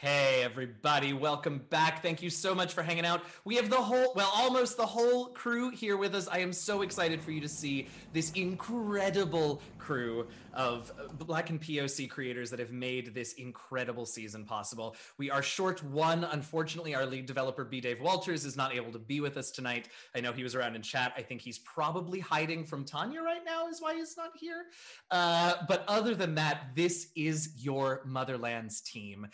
Hey, everybody, welcome back. Thank you so much for hanging out. We have the whole, well, almost the whole crew here with us. I am so excited for you to see this incredible crew of Black and POC creators that have made this incredible season possible. We are short one. Unfortunately, our lead developer, B. Dave Walters, is not able to be with us tonight. I know he was around in chat. I think he's probably hiding from Tanya right now, is why he's not here. Uh, but other than that, this is your Motherlands team.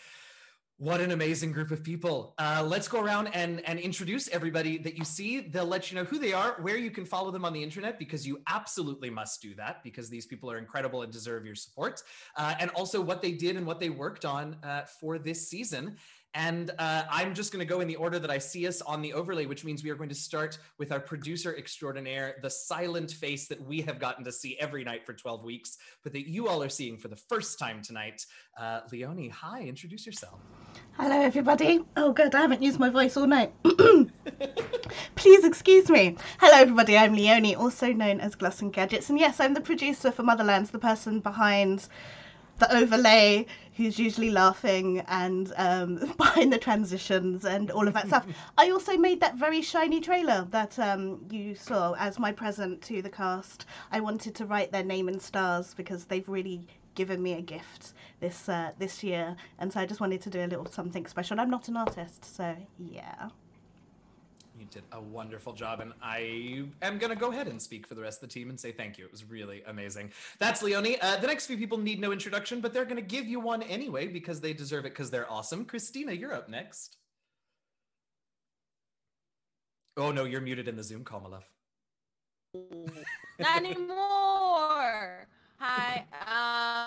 What an amazing group of people. Uh, let's go around and, and introduce everybody that you see. They'll let you know who they are, where you can follow them on the internet, because you absolutely must do that, because these people are incredible and deserve your support, uh, and also what they did and what they worked on uh, for this season. And uh, I'm just going to go in the order that I see us on the overlay, which means we are going to start with our producer extraordinaire, the silent face that we have gotten to see every night for 12 weeks, but that you all are seeing for the first time tonight. Uh, Leonie, hi, introduce yourself. Hello, everybody. Oh, good. I haven't used my voice all night. Please excuse me. Hello, everybody. I'm Leonie, also known as Gloss and Gadgets. And yes, I'm the producer for Motherlands, the person behind the overlay who's usually laughing and um, behind the transitions and all of that stuff. I also made that very shiny trailer that um, you saw as my present to the cast. I wanted to write their name in stars because they've really given me a gift this uh, this year, and so I just wanted to do a little something special. I'm not an artist, so yeah. You did a wonderful job, and I am going to go ahead and speak for the rest of the team and say thank you. It was really amazing. That's Leonie. Uh, the next few people need no introduction, but they're going to give you one anyway because they deserve it because they're awesome. Christina, you're up next. Oh, no, you're muted in the Zoom call, my love. Not anymore. Hi,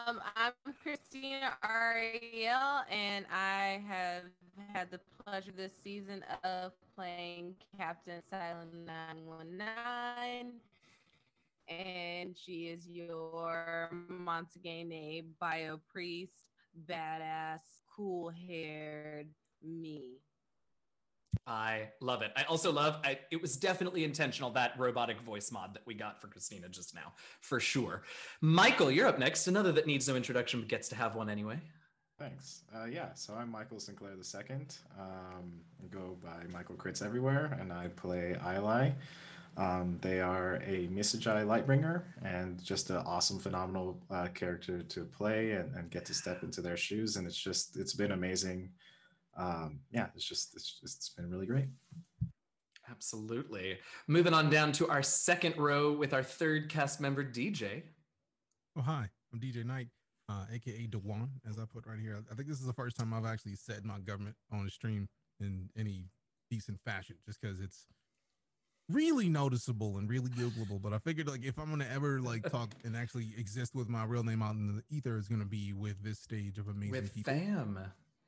um, I'm Christina Ariel, and I have had the pleasure this season of playing Captain Silent 919. And she is your Montagane bio priest, badass, cool haired me. I love it. I also love I, it was definitely intentional that robotic voice mod that we got for Christina just now, for sure. Michael, you're up next. Another that needs no introduction but gets to have one anyway. Thanks. Uh, yeah, so I'm Michael Sinclair II. Um, I go by Michael Crits everywhere, and I play Ili. Um, they are a Misagi Lightbringer and just an awesome, phenomenal uh, character to play and, and get to step into their shoes. And it's just, it's been amazing um, yeah, it's just it's, it's been really great. Absolutely. Moving on down to our second row with our third cast member, DJ. Oh, hi. I'm DJ Knight, uh, aka Dewan, as I put right here. I think this is the first time I've actually said my government on the stream in any decent fashion, just because it's really noticeable and really Googleable. But I figured like if I'm gonna ever like talk and actually exist with my real name out in the ether, is gonna be with this stage of amazing with people. fam.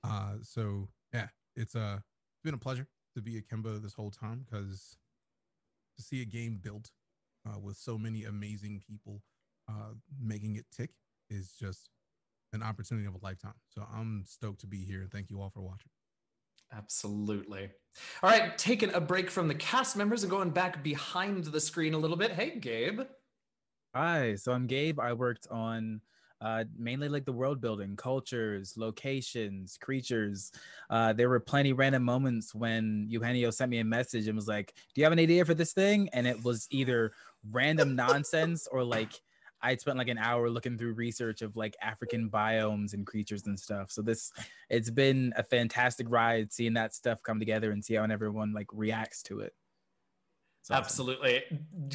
Uh, so yeah, it's uh, been a pleasure to be Ikemba this whole time because to see a game built uh, with so many amazing people uh, making it tick is just an opportunity of a lifetime. So I'm stoked to be here. and Thank you all for watching. Absolutely. All right, taking a break from the cast members and going back behind the screen a little bit. Hey, Gabe. Hi, so I'm Gabe. I worked on uh, mainly like the world building, cultures, locations, creatures. Uh, there were plenty random moments when Eugenio sent me a message and was like, "Do you have an idea for this thing?" And it was either random nonsense or like I'd spent like an hour looking through research of like African biomes and creatures and stuff. So this, it's been a fantastic ride seeing that stuff come together and see how everyone like reacts to it. Awesome. Absolutely.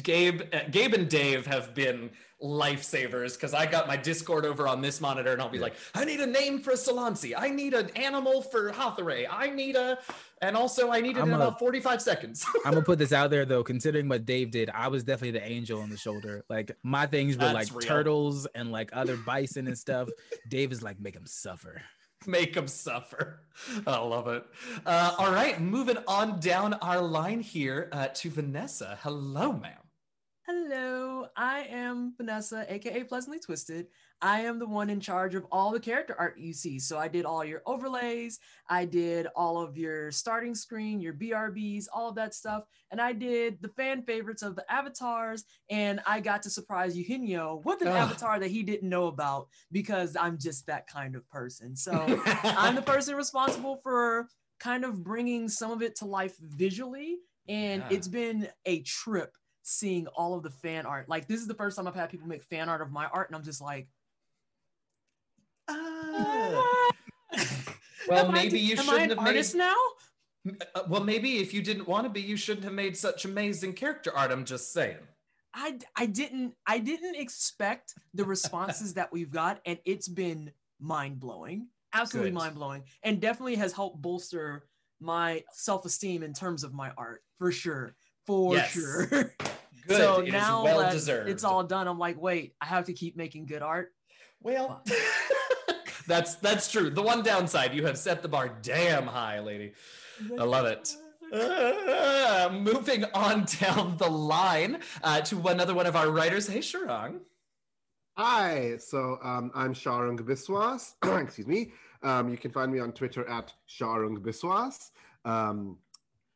Gabe, uh, Gabe and Dave have been lifesavers because I got my Discord over on this monitor and I'll be yeah. like, I need a name for Solansi. I need an animal for Hathaway. I need a, and also I need it I'm in a, about 45 seconds. I'm gonna put this out there though, considering what Dave did, I was definitely the angel on the shoulder. Like my things were That's like real. turtles and like other bison and stuff. Dave is like, make them suffer. make them suffer. I love it. Uh, all right, moving on down our line here uh, to Vanessa. Hello, ma'am. Hello. Hello, I am Vanessa, aka Pleasantly Twisted. I am the one in charge of all the character art you see. So I did all your overlays, I did all of your starting screen, your BRBs, all of that stuff, and I did the fan favorites of the avatars. And I got to surprise Eugenio with an Ugh. avatar that he didn't know about because I'm just that kind of person. So I'm the person responsible for kind of bringing some of it to life visually. And Yeah. it's been a trip seeing all of the fan art. Like, this is the first time I've had people make fan art of my art, and I'm just like, Ah. well, Am I maybe just- you shouldn't an have made. artist now? Uh, well, maybe if you didn't want to be, you shouldn't have made such amazing character art. I'm just saying. I I didn't I didn't expect the responses that we've got, and it's been mind blowing, absolutely mind blowing, and definitely has helped bolster my self esteem in terms of my art for sure, for Yes. sure. Good. so it is now well that deserved. it's all done, I'm like, wait, I have to keep making good art. Well, that's that's true. The one downside, you have set the bar damn high, lady. I love it. Uh, moving on down the line uh, to another one of our writers. Hey, Sharang. Hi, so um, I'm Sharang Biswas. Excuse me. Um, you can find me on Twitter at Sharang Biswas. Um,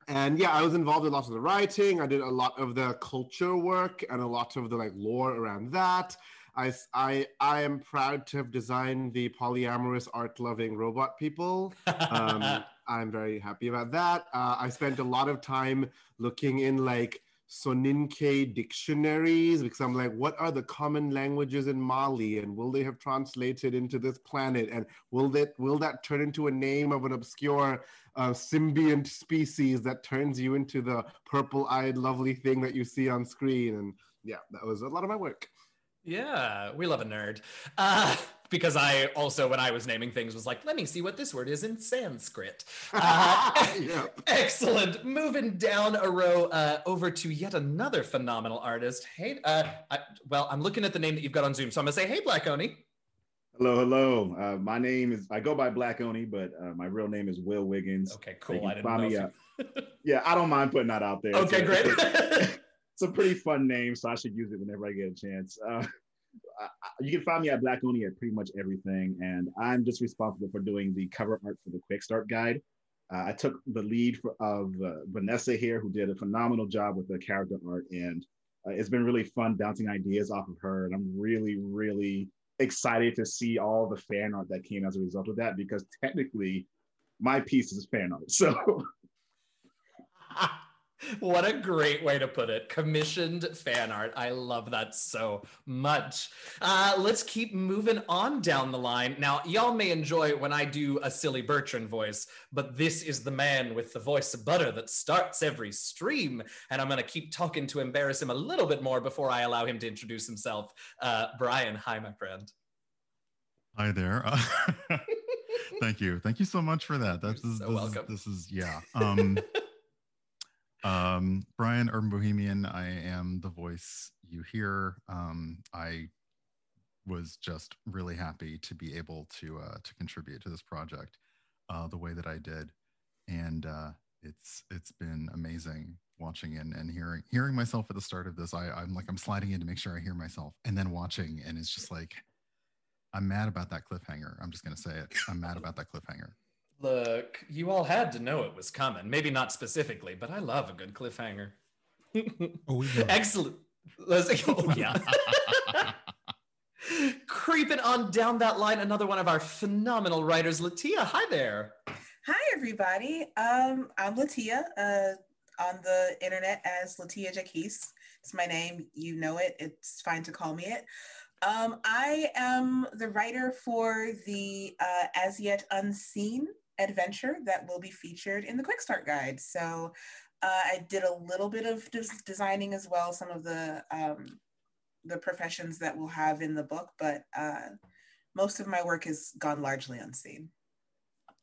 and yeah, I was involved in a lot of the writing. I did a lot of the culture work and a lot of the like lore around that. I, I, I am proud to have designed the polyamorous art-loving robot people. Um, I'm very happy about that. Uh, I spent a lot of time looking in like Soninke dictionaries because I'm like, what are the common languages in Mali, and will they have translated into this planet, and will that will that turn into a name of an obscure uh, symbiont species that turns you into the purple-eyed, lovely thing that you see on screen? And yeah, that was a lot of my work. Yeah, we love a nerd. Uh, because I also, when I was naming things, was like, let me see what this word is in Sanskrit. Uh, Yep. Excellent. Moving down a row uh, over to yet another phenomenal artist. Hey, uh, I, well, I'm looking at the name that you've got on Zoom, so I'm gonna say, hey, Black Oni. Hello, hello. Uh, my name is I go by Black Oni, but uh, my real name is Will Wiggins. Okay, cool. I didn't know. me yeah, I don't mind putting that out there. Okay, a- great. It's a, pretty fun name, so I should use it whenever I get a chance. Uh, you can find me at Black Oni at pretty much everything, and I'm just responsible for doing the cover art for the Quick Start Guide. Uh, I took the lead for, of uh, Vanessa here, who did a phenomenal job with the character art, and uh, it's been really fun bouncing ideas off of her. And I'm really, really excited to see all the fan art that came as a result of that, because technically, my piece is fan art. So what a great way to put it. Commissioned fan art. I love that so much. Uh, let's keep moving on down the line. Now, y'all may enjoy when I do a silly Bertrand voice, but this is the man with the voice of butter that starts every stream. And I'm going to keep talking to embarrass him a little bit more before I allow him to introduce himself. Uh, Brian, hi, my friend. Hi there. Uh, thank you. Thank you so much for that. That's so this welcome. Is, this is yeah. Um, um, Brian Urban Bohemian. I am the voice you hear. Um, I was just really happy to be able to uh, to contribute to this project uh, the way that I did, and uh, it's it's been amazing watching and, and hearing hearing myself at the start of this. I, I'm like I'm sliding in to make sure I hear myself, and then watching, and it's just like I'm mad about that cliffhanger. I'm just gonna say it. I'm mad about that cliffhanger. Look, you all had to know it was coming. Maybe not specifically, but I love a good cliffhanger. Oh, we know. Excellent. Let's, oh, yeah. Creeping on down that line, another one of our phenomenal writers, Latia. Hi there. Hi, everybody. Um, I'm Latia, uh, on the internet as Latia Jaquise. It's my name. You know it. It's fine to call me it. Um, I am the writer for the uh, As Yet Unseen adventure that will be featured in the Quick Start Guide. So uh, I did a little bit of des- designing as well, some of the um, the professions that we'll have in the book, but uh, most of my work has gone largely unseen.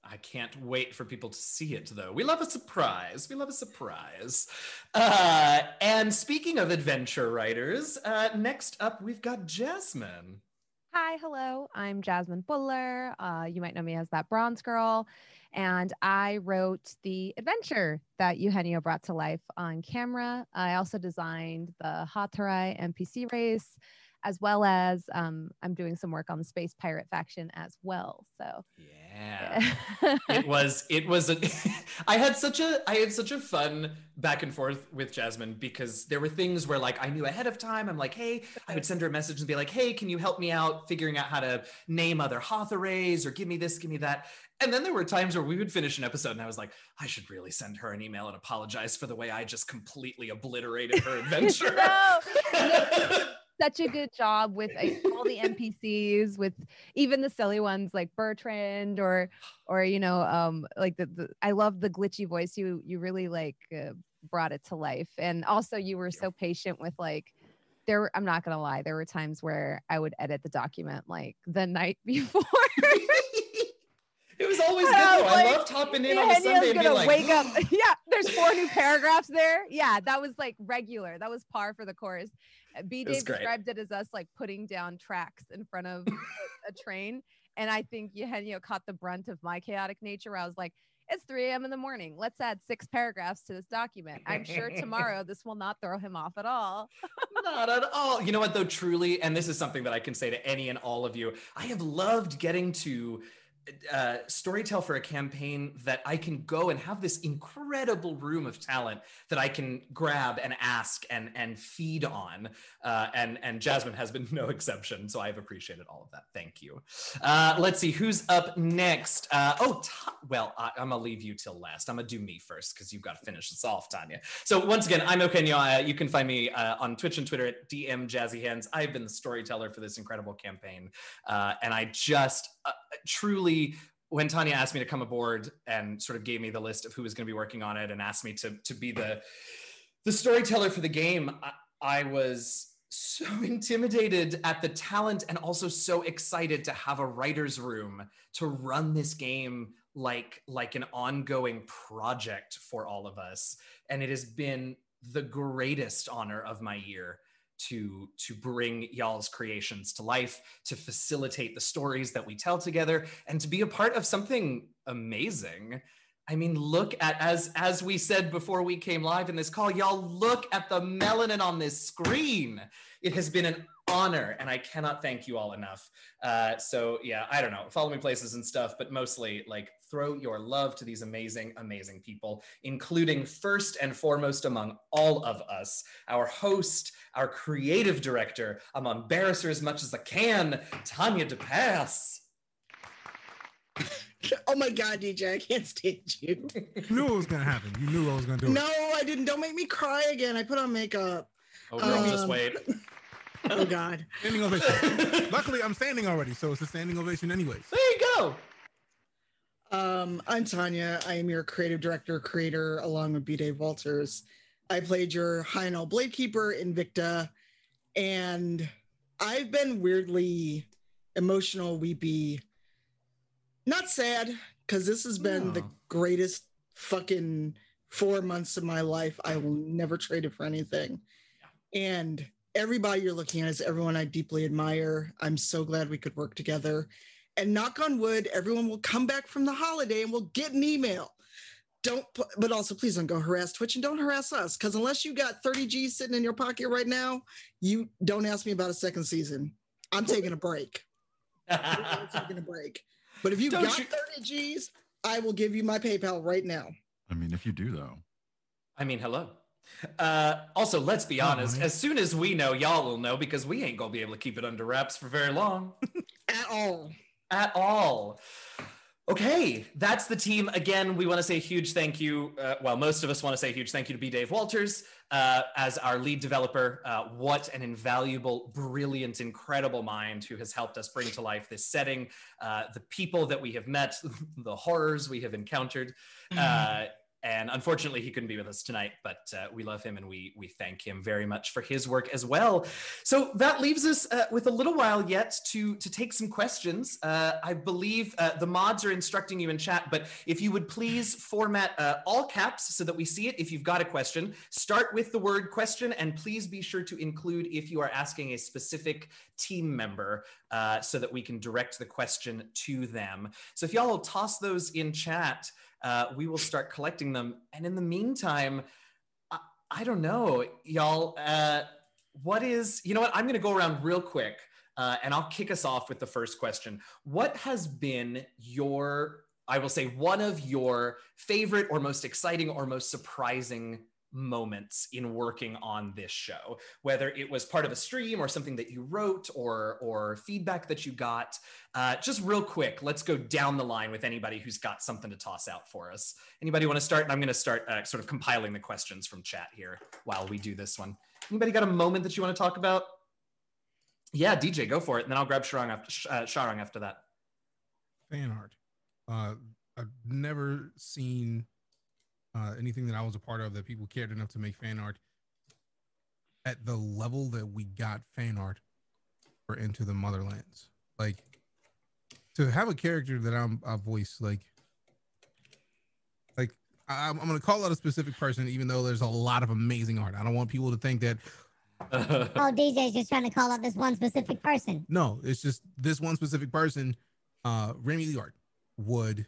I can't wait for people to see it, though. We love a surprise. We love a surprise. Uh, and speaking of adventure writers, uh, next up we've got Jasmine. Hi, hello. I'm Jasmine Fuller. Uh, you might know me as that bronze girl. And I wrote the adventure that Eugenio brought to life on camera. I also designed the Hatarai NPC race, as well as um, I'm doing some work on the Space Pirate faction as well. So Yeah. It was it was a I had such a I had such a fun back and forth with Jasmine because there were things where like I knew ahead of time. I'm like hey I would send her a message and be like hey can you help me out figuring out how to name other Hatharays or give me this give me that? And then there were times where we would finish an episode and I was like I should really send her an email and apologize for the way I just completely obliterated her adventure. No. Such a good job with like, all the NPCs, with even the silly ones like Bertrand or or you know um like the, the I love the glitchy voice. You you really like uh, brought it to life, and also you were so patient with like. There, were- I'm not gonna lie. There were times where I would edit the document like the night before. It was always good I though was I like, loved hopping in on a Sunday and being like wake up. yeah, there's four new paragraphs there. Yeah, that was like regular. That was par for the course. Uh, B Dave great. described it as us like putting down tracks in front of a, a train. And I think Eugenio caught the brunt of my chaotic nature. Where I was like, it's 3 a.m. in the morning. Let's add six paragraphs to this document. I'm sure tomorrow this will not throw him off at all. Not at all. You know what, though, truly, and this is something that I can say to any and all of you, I have loved getting to uh, storytell for a campaign that I can go and have this incredible room of talent that I can grab and ask and and feed on. Uh, and and Jasmine has been no exception, so I've appreciated all of that. Thank you. Uh, let's see who's up next. Uh, oh, well, I, I'm gonna leave you till last. I'm gonna do me first because you've got to finish this off, Tanya. So once again, I'm Eugenio. Uh, you can find me uh, on Twitch and Twitter at DM Jazzy Hands. I've been the storyteller for this incredible campaign, uh, and I just uh, truly. When Tanya asked me to come aboard and sort of gave me the list of who was going to be working on it and asked me to to be the the storyteller for the game, I, I was so intimidated at the talent and also so excited to have a writer's room to run this game like like an ongoing project for all of us and it has been the greatest honor of my year to to bring y'all's creations to life to facilitate the stories that we tell together and to be a part of something amazing I mean, look at as as we said before we came live in this call, y'all look at the melanin on this screen. It has been an honor, and I cannot thank you all enough. Uh, so yeah, I don't know, follow me places and stuff, but mostly like throw your love to these amazing, amazing people, including first and foremost among all of us, our host, our creative director. I'm on Barrister as much as I can, Tanya DePass. Oh my god, DJ, I can't stand you. You knew it was gonna happen. You knew what I was gonna do it. No, I didn't. Don't make me cry again. I put on makeup. Oh, girl, just Um, wait. Oh god. Standing ovation. Luckily, I'm standing already, so it's a standing ovation anyways. There you go. Um, I'm Tanya. I am your creative director, creator, along with B. Dave Walters. I played your Hynel Bladekeeper, Invicta, and I've been weirdly emotional, weepy, not sad, because this has been the greatest fucking four months of my life. I will never trade it for anything. And everybody you're looking at is everyone I deeply admire. I'm so glad we could work together. And knock on wood, everyone will come back from the holiday and we'll get an email. Don't, but also please don't go harass Twitch and don't harass us. Because unless you got 30 G's sitting in your pocket right now, you don't ask me about a second season. I'm taking a break. I'm taking a break. But if you Don't got you- 30 G's, I will give you my PayPal right now. I mean, if you do though, I mean, hello. Uh, also, let's be honest. man. As soon as we know, y'all will know because we ain't gonna be able to keep it under wraps for very long At all. At all. Okay, that's the team. Again, we want to say a huge thank you. Uh, well, most of us want to say a huge thank you to B. Dave Walters uh, as our lead developer. Uh, what an invaluable, brilliant, incredible mind who has helped us bring to life this setting, uh, the people that we have met, the horrors we have encountered. And unfortunately, he couldn't be with us tonight, but uh, we love him and we, we thank him very much for his work as well. So that leaves us uh, with a little while yet to, to take some questions. Uh, I believe uh, the mods are instructing you in chat, but if you would please format uh, all caps so that we see it if you've got a question, start with the word question, and please be sure to include if you are asking a specific team member uh, so that we can direct the question to them. So if y'all will toss those in chat, uh, we will start collecting them. And in the meantime, I, I don't know, y'all. Uh, what is, you know what? I'm going to go around real quick uh, and I'll kick us off with the first question. What has been your, I will say, one of your favorite or most exciting or most surprising moments in working on this show whether it was part of a stream or something that you wrote or or feedback that you got. Uh, just real quick let's go down the line with anybody who's got something to toss out for us. Anybody want to start i'm going to start uh, sort of compiling the questions from chat here while we do this one. Anybody got a moment that you want to talk about? Yeah dj go for it and then i'll grab sharang after uh, after that. Fan art. Uh i've never seen uh, anything that I was a part of that people cared enough to make fan art at the level that we got fan art for Into the Motherlands. Like to have a character that I'm I voice like like I'm, I'm gonna call out a specific person, even though there's a lot of amazing art. I don't want people to think that oh, DJ's just trying to call out this one specific person. No, it's just this one specific person, uh, Remy Liard, would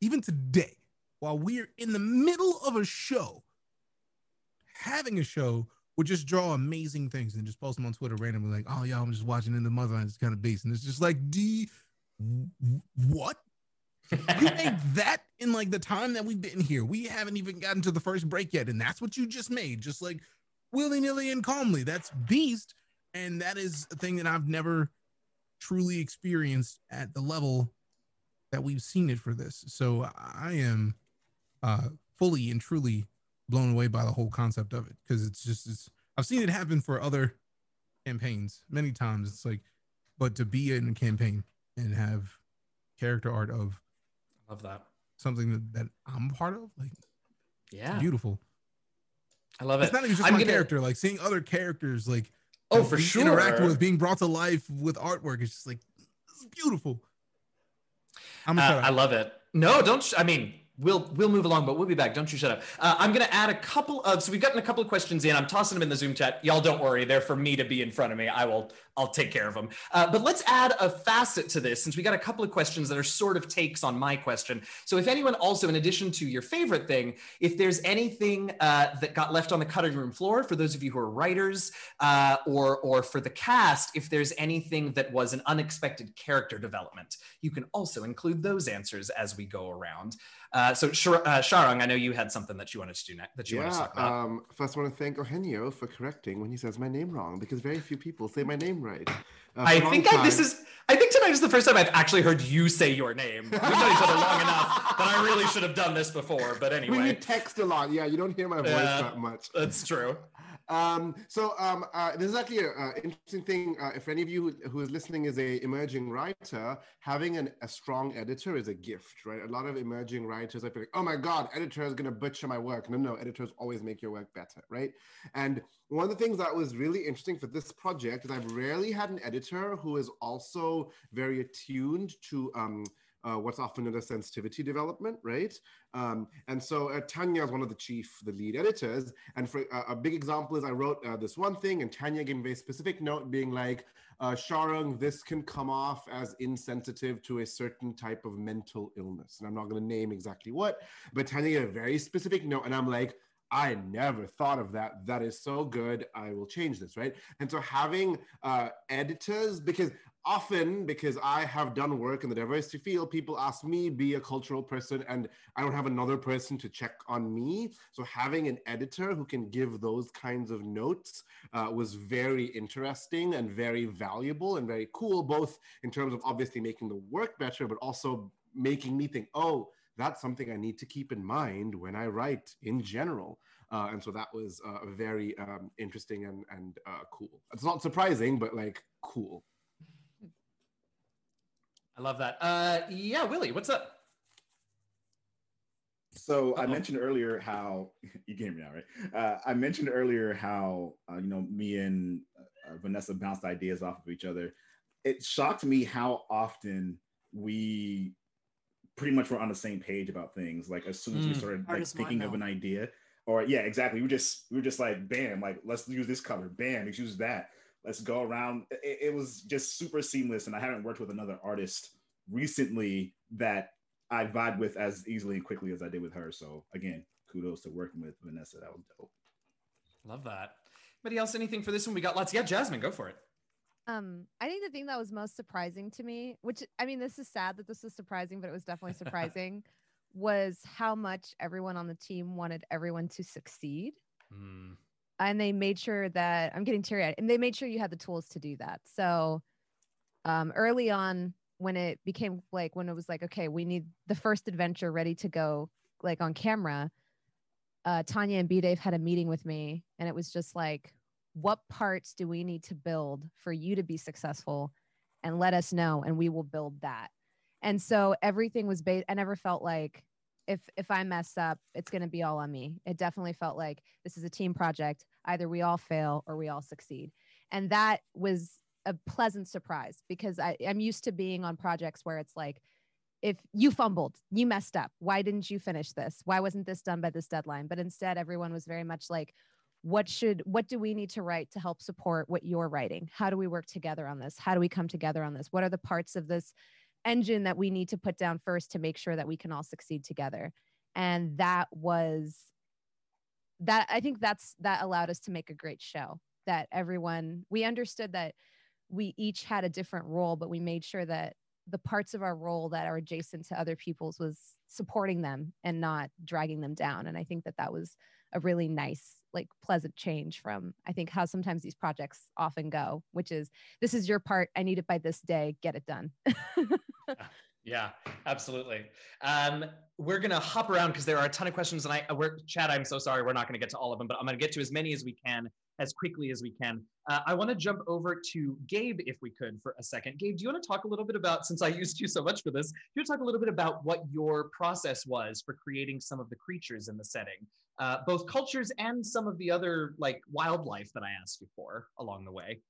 even today while we're in the middle of a show, having a show would just draw amazing things and just post them on Twitter randomly, like, oh, yeah, I'm just watching in the motherland. It's kind of beast. And it's just like, D, what? you made that in like the time that we've been here. We haven't even gotten to the first break yet. And that's what you just made, just like willy nilly and calmly. That's beast. And that is a thing that I've never truly experienced at the level that we've seen it for this. So I am uh, fully and truly blown away by the whole concept of it because it's just it's I've seen it happen for other campaigns many times. It's like, but to be in a campaign and have character art of love that something that, that I'm part of, like yeah, beautiful. I love it. It's not even just I'm my gonna- character, like seeing other characters like Oh, for sure. interact with being brought to life with artwork. It's just like is beautiful. I'm Uh. I love it. No, don't. Sh- I mean, we'll we'll move along, but we'll be back. Don't you shut up. Uh, I'm going to add a couple of. So we've gotten a couple of questions in. I'm tossing them in the Zoom chat. Y'all don't worry. They're for me to be in front of me. I will. I'll take care of them. Uh, but let's add a facet to this since we got a couple of questions that are sort of takes on my question. So if anyone also, in addition to your favorite thing, if there's anything uh, that got left on the cutting room floor for those of you who are writers, uh, or or for the cast, if there's anything that was an unexpected character development, you can also include those answers as we go around. Uh, so Shar- uh, I know you had something that you wanted to do next, that you wanted to Yeah, talk about. um, first I want to thank Eugenio for correcting when he says my name wrong because very few people say my name right. Uh, I for a long think I, this is. I think tonight is the first time I've actually heard you say your name. We've known each other long enough that I really should have done this before. But When you text a lot, yeah, you don't hear my voice Yeah, that much. that's true. Um, so um, uh, this is actually an interesting thing. Uh, if any of you who, who is listening is a emerging writer, having an, a strong editor is a gift, right? A lot of emerging writers are like, oh my God, editor is going to butcher my work. No, no, editors always make your work better, right? And one of the things that was really interesting for this project is I've rarely had an editor who is also very attuned to um, uh, what's often known as sensitivity development, right? Um, and so uh, Tanya is one of the chief, the lead editors. And for uh, a big example is I wrote uh, this one thing, and Tanya gave me a specific note being like, uh, Sharang, this can come off as insensitive to a certain type of mental illness. And I'm not going to name exactly what, but Tanya gave a very specific note, and I'm like, I never thought of that. That is so good. I will change this, right? And so having uh, editors, because often, because I have done work in the diversity field, people ask me be a cultural person, and I don't have another person to check on me. So having an editor who can give those kinds of notes uh, was very interesting and very valuable and very cool, both in terms of obviously making the work better, but also making me think, oh, that's something I need to keep in mind when I write in general. Uh, and so that was uh, very um, interesting and, and uh, cool. It's not surprising, but like cool. I love that. Uh, yeah, Willie, what's up? So I mentioned earlier how you can hear me now, right? Uh, I mentioned earlier how uh, you know me and uh, Vanessa bounced ideas off of each other. It shocked me how often we pretty much were on the same page about things. Like as soon as we Mm. started like Artist thinking of an idea, or yeah, exactly. We were just we were just like, bam, like let's use this color, bam, let's use that. Let's go around. It, it was just super seamless, and I haven't worked with another artist recently that I vibe with as easily and quickly as I did with her. So again, kudos to working with Vanessa. That was dope. Love that. Anybody else? Anything for this one? We got lots. Yeah, Jasmine, go for it. Um, I think the thing that was most surprising to me, which I mean, this is sad that this was surprising, but it was definitely surprising, was how much everyone on the team wanted everyone to succeed. Hmm. And they made sure that I'm getting teary eyed, and they made sure you had the tools to do that. So, um, early on, when it became like when it was like, okay, we need the first adventure ready to go, like on camera, uh, Tanya and B Dave had a meeting with me, and it was just like, what parts do we need to build for you to be successful? And let us know, and we will build that. And so everything was based. I never felt like if if I mess up, it's going to be all on me. It definitely felt like this is a team project. Either we all fail or we all succeed, and that was a pleasant surprise because I, I'm used to being on projects where it's like if you fumbled, you messed up. Why didn't you finish this? Why wasn't this done by this deadline? But instead, everyone was very much like, what should, what do we need to write to help support what you're writing? How do we work together on this? How do we come together on this? What are the parts of this engine that we need to put down first to make sure that we can all succeed together? And that was that, I think that's, that allowed us to make a great show that everyone, we understood that we each had a different role, but we made sure that the parts of our role that are adjacent to other people's was supporting them and not dragging them down. And I think that that was a really nice, like pleasant change from I think how sometimes these projects often go, which is this is your part. I need it by this day. Get it done. Yeah, absolutely. Um, we're gonna hop around because there are a ton of questions, and I we're Chad. I'm so sorry, we're not gonna get to all of them, but I'm gonna get to as many as we can as quickly as we can. Uh, I want to jump over to Gabe, if we could, for a second. Gabe, do you want to talk a little bit about, since I used you so much for this, do you want to talk a little bit about what your process was for creating some of the creatures in the setting, uh, both cultures and some of the other like wildlife that I asked you for along the way?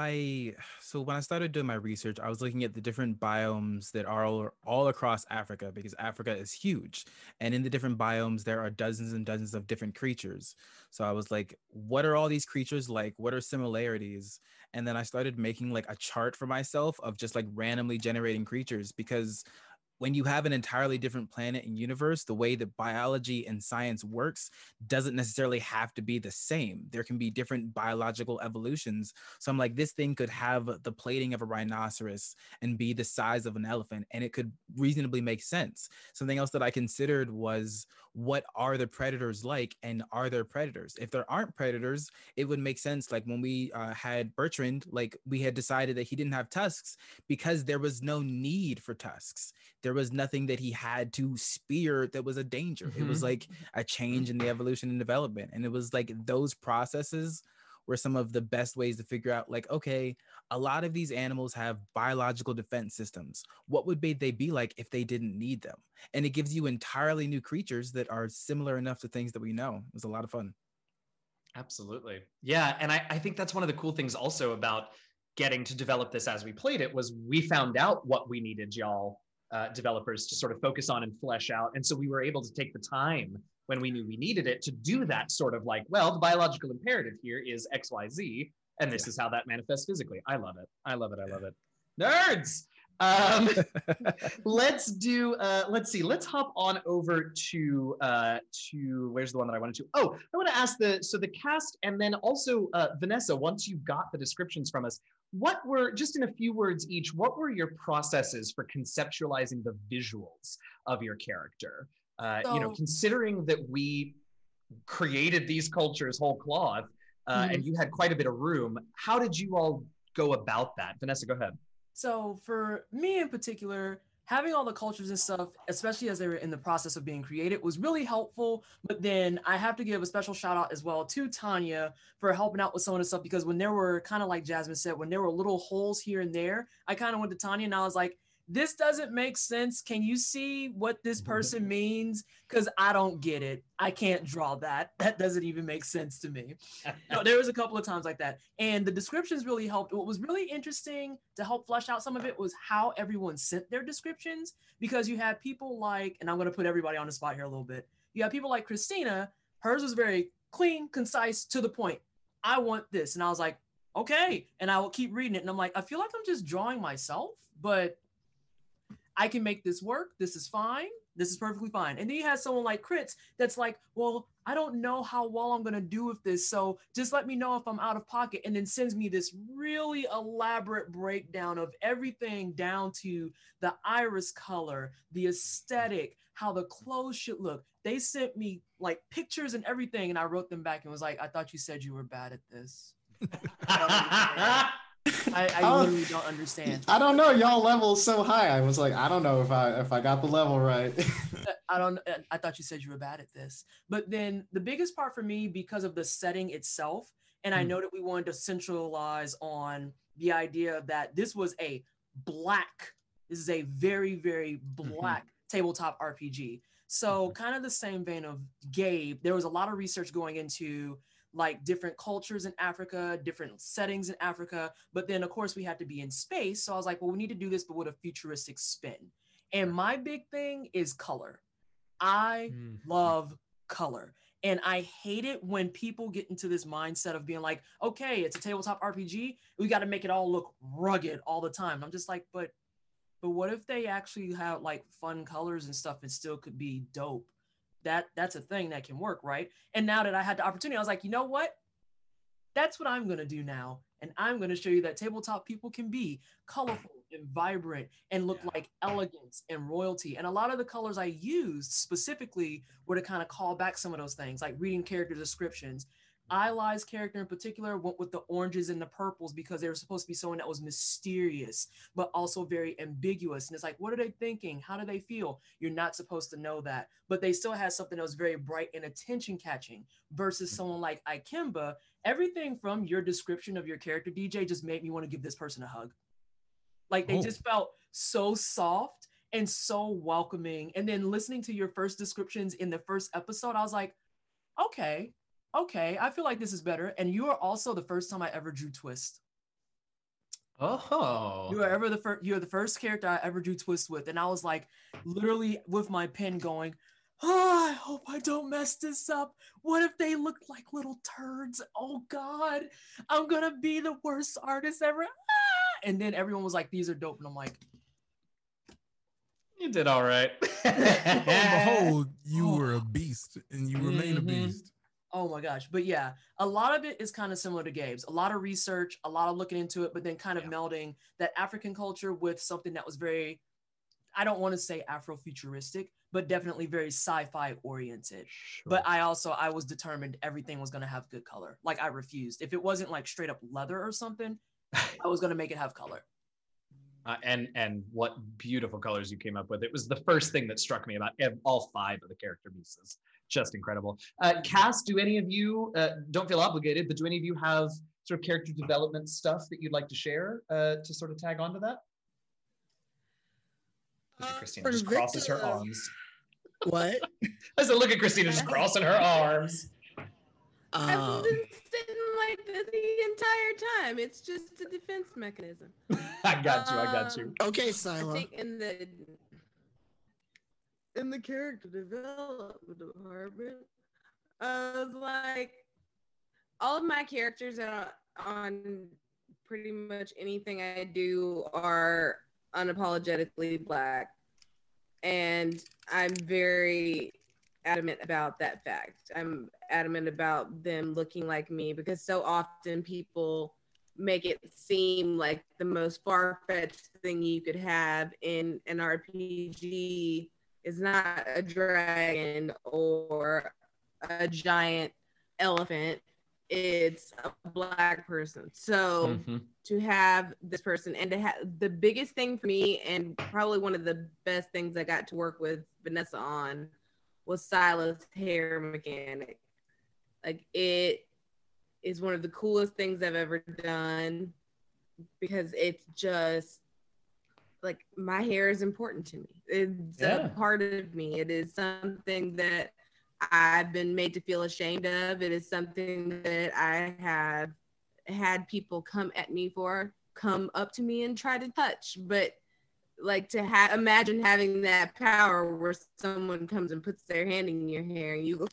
I so when I started doing my research, I was looking at the different biomes that are all, all across Africa because Africa is huge. And in the different biomes, there are dozens and dozens of different creatures. So I was like, what are all these creatures like? What are similarities? And then I started making like a chart for myself of just like randomly generating creatures because when you have an entirely different planet and universe, the way that biology and science works doesn't necessarily have to be the same. There can be different biological evolutions. So I'm like, this thing could have the plating of a rhinoceros and be the size of an elephant, and it could reasonably make sense. Something else that I considered was what are the predators like, and are there predators? If there aren't predators, it would make sense. Like when we uh, had Bertrand, like we had decided that he didn't have tusks because there was no need for tusks there was nothing that he had to spear that was a danger. It was Mhm. like a change in the evolution and development. And it was like those processes were some of the best ways to figure out like, okay, a lot of these animals have biological defense systems. What would be, they be like if they didn't need them? And it gives you entirely new creatures that are similar enough to things that we know. It was a lot of fun. Absolutely. Yeah. And I, I think that's one of the cool things also about getting to develop this as we played it was we found out what we needed y'all uh, developers to sort of focus on and flesh out. And so we were able to take the time when we knew we needed it to do that sort of like, well, the biological imperative here is XYZ, and this is how that manifests physically. I love it. I love it. I love it. Nerds. Um, let's do. Uh, let's see. Let's hop on over to uh, to where's the one that I wanted to. Oh, I want to ask the so the cast and then also uh, Vanessa. Once you got the descriptions from us, what were just in a few words each? What were your processes for conceptualizing the visuals of your character? Uh, you know, considering that we created these cultures whole cloth, uh, Mhm. and you had quite a bit of room. How did you all go about that? Vanessa, go ahead. So for me in particular, having all the cultures and stuff, especially as they were in the process of being created, was really helpful. But then I have to give a special shout out as well to Tanya for helping out with some of the stuff because when there were kind of like Jasmine said, when there were little holes here and there, I kind of went to Tanya and I was like, this doesn't make sense. Can you see what this mm-hmm. person means? Because I don't get it. I can't draw that. That doesn't even make sense to me. No, there was a couple of times like that. And the descriptions really helped. What was really interesting to help flesh out some of it was how everyone sent their descriptions. Because you had people like, and I'm going to put everybody on the spot here a little bit. You have people like Christina. Hers was very clean, concise, to the point. I want this. And I was like, okay. And I will keep reading it. And I'm like, I feel like I'm just drawing myself, but I can make this work. This is fine. This is perfectly fine. And then you have someone like Crits that's like, well, I don't know how well I'm gonna do with this. So just let me know if I'm out of pocket. And then sends me this really elaborate breakdown of everything down to the iris color, the aesthetic, how the clothes should look. They sent me like pictures and everything, and I wrote them back and was like, I thought you said you were bad at this. I, I Oh. literally don't understand. I don't know. Y'all level is so high. I was like, I don't know if I if I got the level right. Uh, I don't. Uh, I thought you said you were bad at this. But then the biggest part for me, because of the setting itself, and I Hmm. know that we wanted to centralize on the idea that this was a black. This is a very very mm-hmm. black tabletop RPG. So mm-hmm. kind of the same vein of Gabe. There was a lot of research going into like different cultures in Africa, different settings in Africa. But then, of course, we had to be in space. So I was like, well, we need to do this, but with a futuristic spin. And my big thing is color. I mm-hmm. love color. And I hate it when people get into this mindset of being like, okay, it's a tabletop RPG. We got to make it all look rugged all the time. I'm just like, but but what if they actually have like fun colors and stuff and still could be dope? That that's a thing that can work, right? And now that I had the opportunity, I was like, you know what? That's what I'm gonna do now. And I'm gonna show you that tabletop people can be colorful and vibrant and look like elegance and royalty. And a lot of the colors I used specifically were to kind of call back some of those things, like reading character descriptions. Ily's character in particular went with the oranges and the purples because they were supposed to be someone that was mysterious, but also very ambiguous. And it's like, what are they thinking? How do they feel? You're not supposed to know that. But they still had something that was very bright and attention catching versus mm. someone like Ikemba. Everything from your description of your character, DJ, just made me want to give this person a hug. Like they Oh. just felt so soft and so welcoming. And then listening to your first descriptions in the first episode, I was like, okay, okay, I feel like this is better. And you are also the first time I ever drew Twist. Oh. You are ever the first. You are the first character I ever drew Twist with, and I was like, literally with my pen going. Oh, I hope I don't mess this up. What if they look like little turds? Oh God, I'm gonna be the worst artist ever. Ah! And then everyone was like, "These are dope," and I'm like, You did all right. and behold, you were a beast and you remain a Mhm. beast. Oh my gosh. But yeah, a lot of it is kind of similar to Gabe's. A lot of research, a lot of looking into it, but then kind of melding that African culture with something that was very, I don't want to say Afrofuturistic, but definitely very sci-fi oriented. But I also I was determined everything was gonna have good color. Like I refused. If it wasn't like straight up leather or something, I was gonna make it have color. Uh, and and what beautiful colors you came up with. It was the first thing that struck me about all five of the character pieces. Just incredible. Uh, Cass, do any of you uh, don't feel obligated, but do any of you have sort of character development stuff that you'd like to share uh, to sort of tag onto that? Look at Christina for just crosses her arms. What? I said, look at Christina just crossing her arms. I've Um, been sitting like this the entire time. It's just a defense mechanism. I got you. I got you. okay, I Silo. think in the in the character development department, I was like, all of my characters on, on pretty much anything I do are unapologetically black, and I'm very adamant about that fact. I'm adamant about them looking like me because so often people make it seem like the most far-fetched thing you could have in an RPG is not a dragon or a giant elephant. It's a black person. So Mhm. to have this person and to have the biggest thing for me and probably one of the best things i got to work with vanessa on was silas hair mechanic. Like it is one of the coolest things I've ever done because it's just like my hair is important to me. It's Yeah. a part of me. It is something that I've been made to feel ashamed of. It is something that I have had people come at me for, come up to me and try to touch. But like to have imagine having that power where someone comes and puts their hand in your hair and you go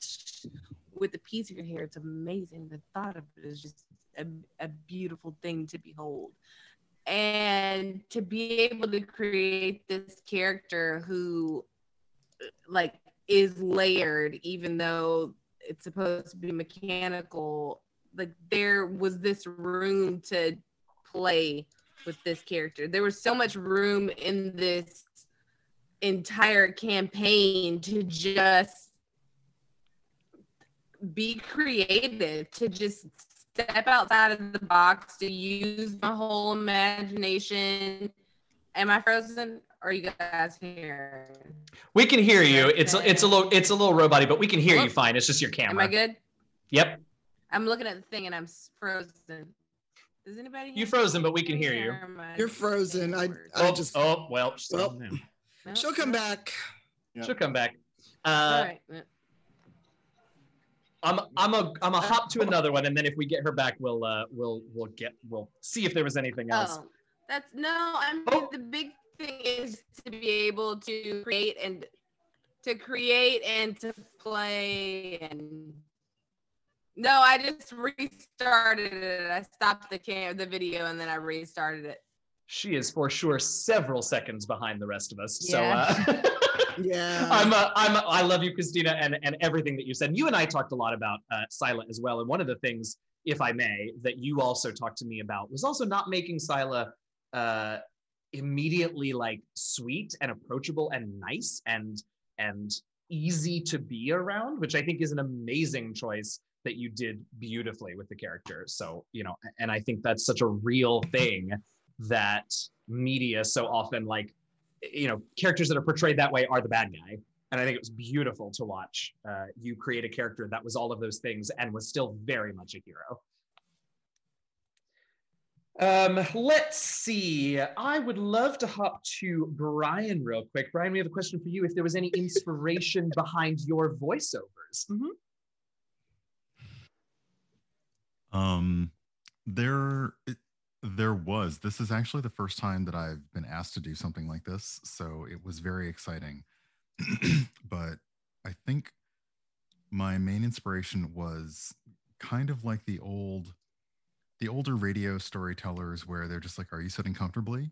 with a piece of your hair. It's amazing. The thought of it is just a, a beautiful thing to behold and to be able to create this character who like is layered even though it's supposed to be mechanical like there was this room to play with this character. There was so much room in this entire campaign to just be creative to just step outside of the box to use my whole imagination am i frozen or are you guys here We can hear you. It's it's a little it's a little roboty, but we can hear you fine. It's just your camera. am i good Yep. i'm looking at the thing and i'm frozen does anybody You frozen, but we can hear you. You're frozen. I, I Oh, just. oh well. she's Well, she'll come back. She'll come back. Uh, all right I'm I'm a I'm a hop to another one, and then if we get her back, we'll uh we'll we'll get we'll see if there was anything else. Oh, that's no. I mean, Oh. the big thing is to be able to create and to create and to play and. No, I just restarted it. I stopped the cam, the video, and then I restarted it. She is for sure several seconds behind the rest of us. So uh, yeah, I'm a, I'm a, I love you, Christina, and and everything that you said. You and I talked a lot about uh, Sila as well, and one of the things, if I may, that you also talked to me about was also not making Sila uh, immediately like sweet and approachable and nice and and easy to be around, which I think is an amazing choice that you did beautifully with the character. So you know, and I think that's such a real thing that media so often like you know characters that are portrayed that way are the bad guy. And i think it was beautiful to watch uh, you create a character that was all of those things and was still very much a hero. Um let's see. I would love to hop to brian real quick. Brian we have a question for you. If there was any inspiration behind your voiceovers. Mhm. Um, there, it, there was. This is actually the first time that I've been asked to do something like this, so it was very exciting. but I think my main inspiration was kind of like the old, the older radio storytellers, where they're just like, "Are you sitting comfortably?"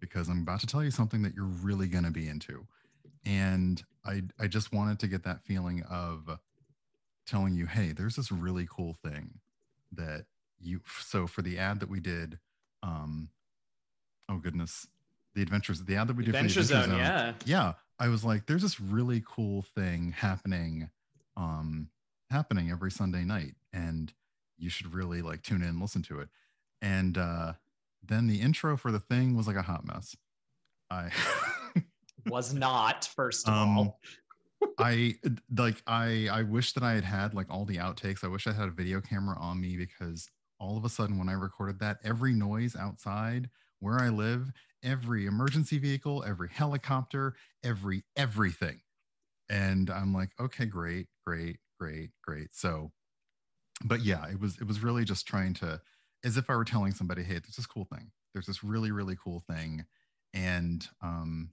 Because I'm about to tell you something that you're really going to be into, and I, I just wanted to get that feeling of telling you, "Hey, there's this really cool thing." that you so for the ad that we did um oh goodness the adventures the ad that we did Adventure for the Zone, yeah. yeah i was like there's this really cool thing happening um happening every sunday night and you should really like tune in and listen to it and uh then the intro for the thing was like a hot mess i was not first of Um, all I like I I wish that I had had like all the outtakes. I wish I had a video camera on me because all of a sudden when I recorded that, every noise outside where I live, every emergency vehicle, every helicopter, every everything. And I'm like, okay, great, great, great, great. So but yeah, it was it was really just trying to as if I were telling somebody, hey, there's this cool thing. There's this really, really cool thing. And um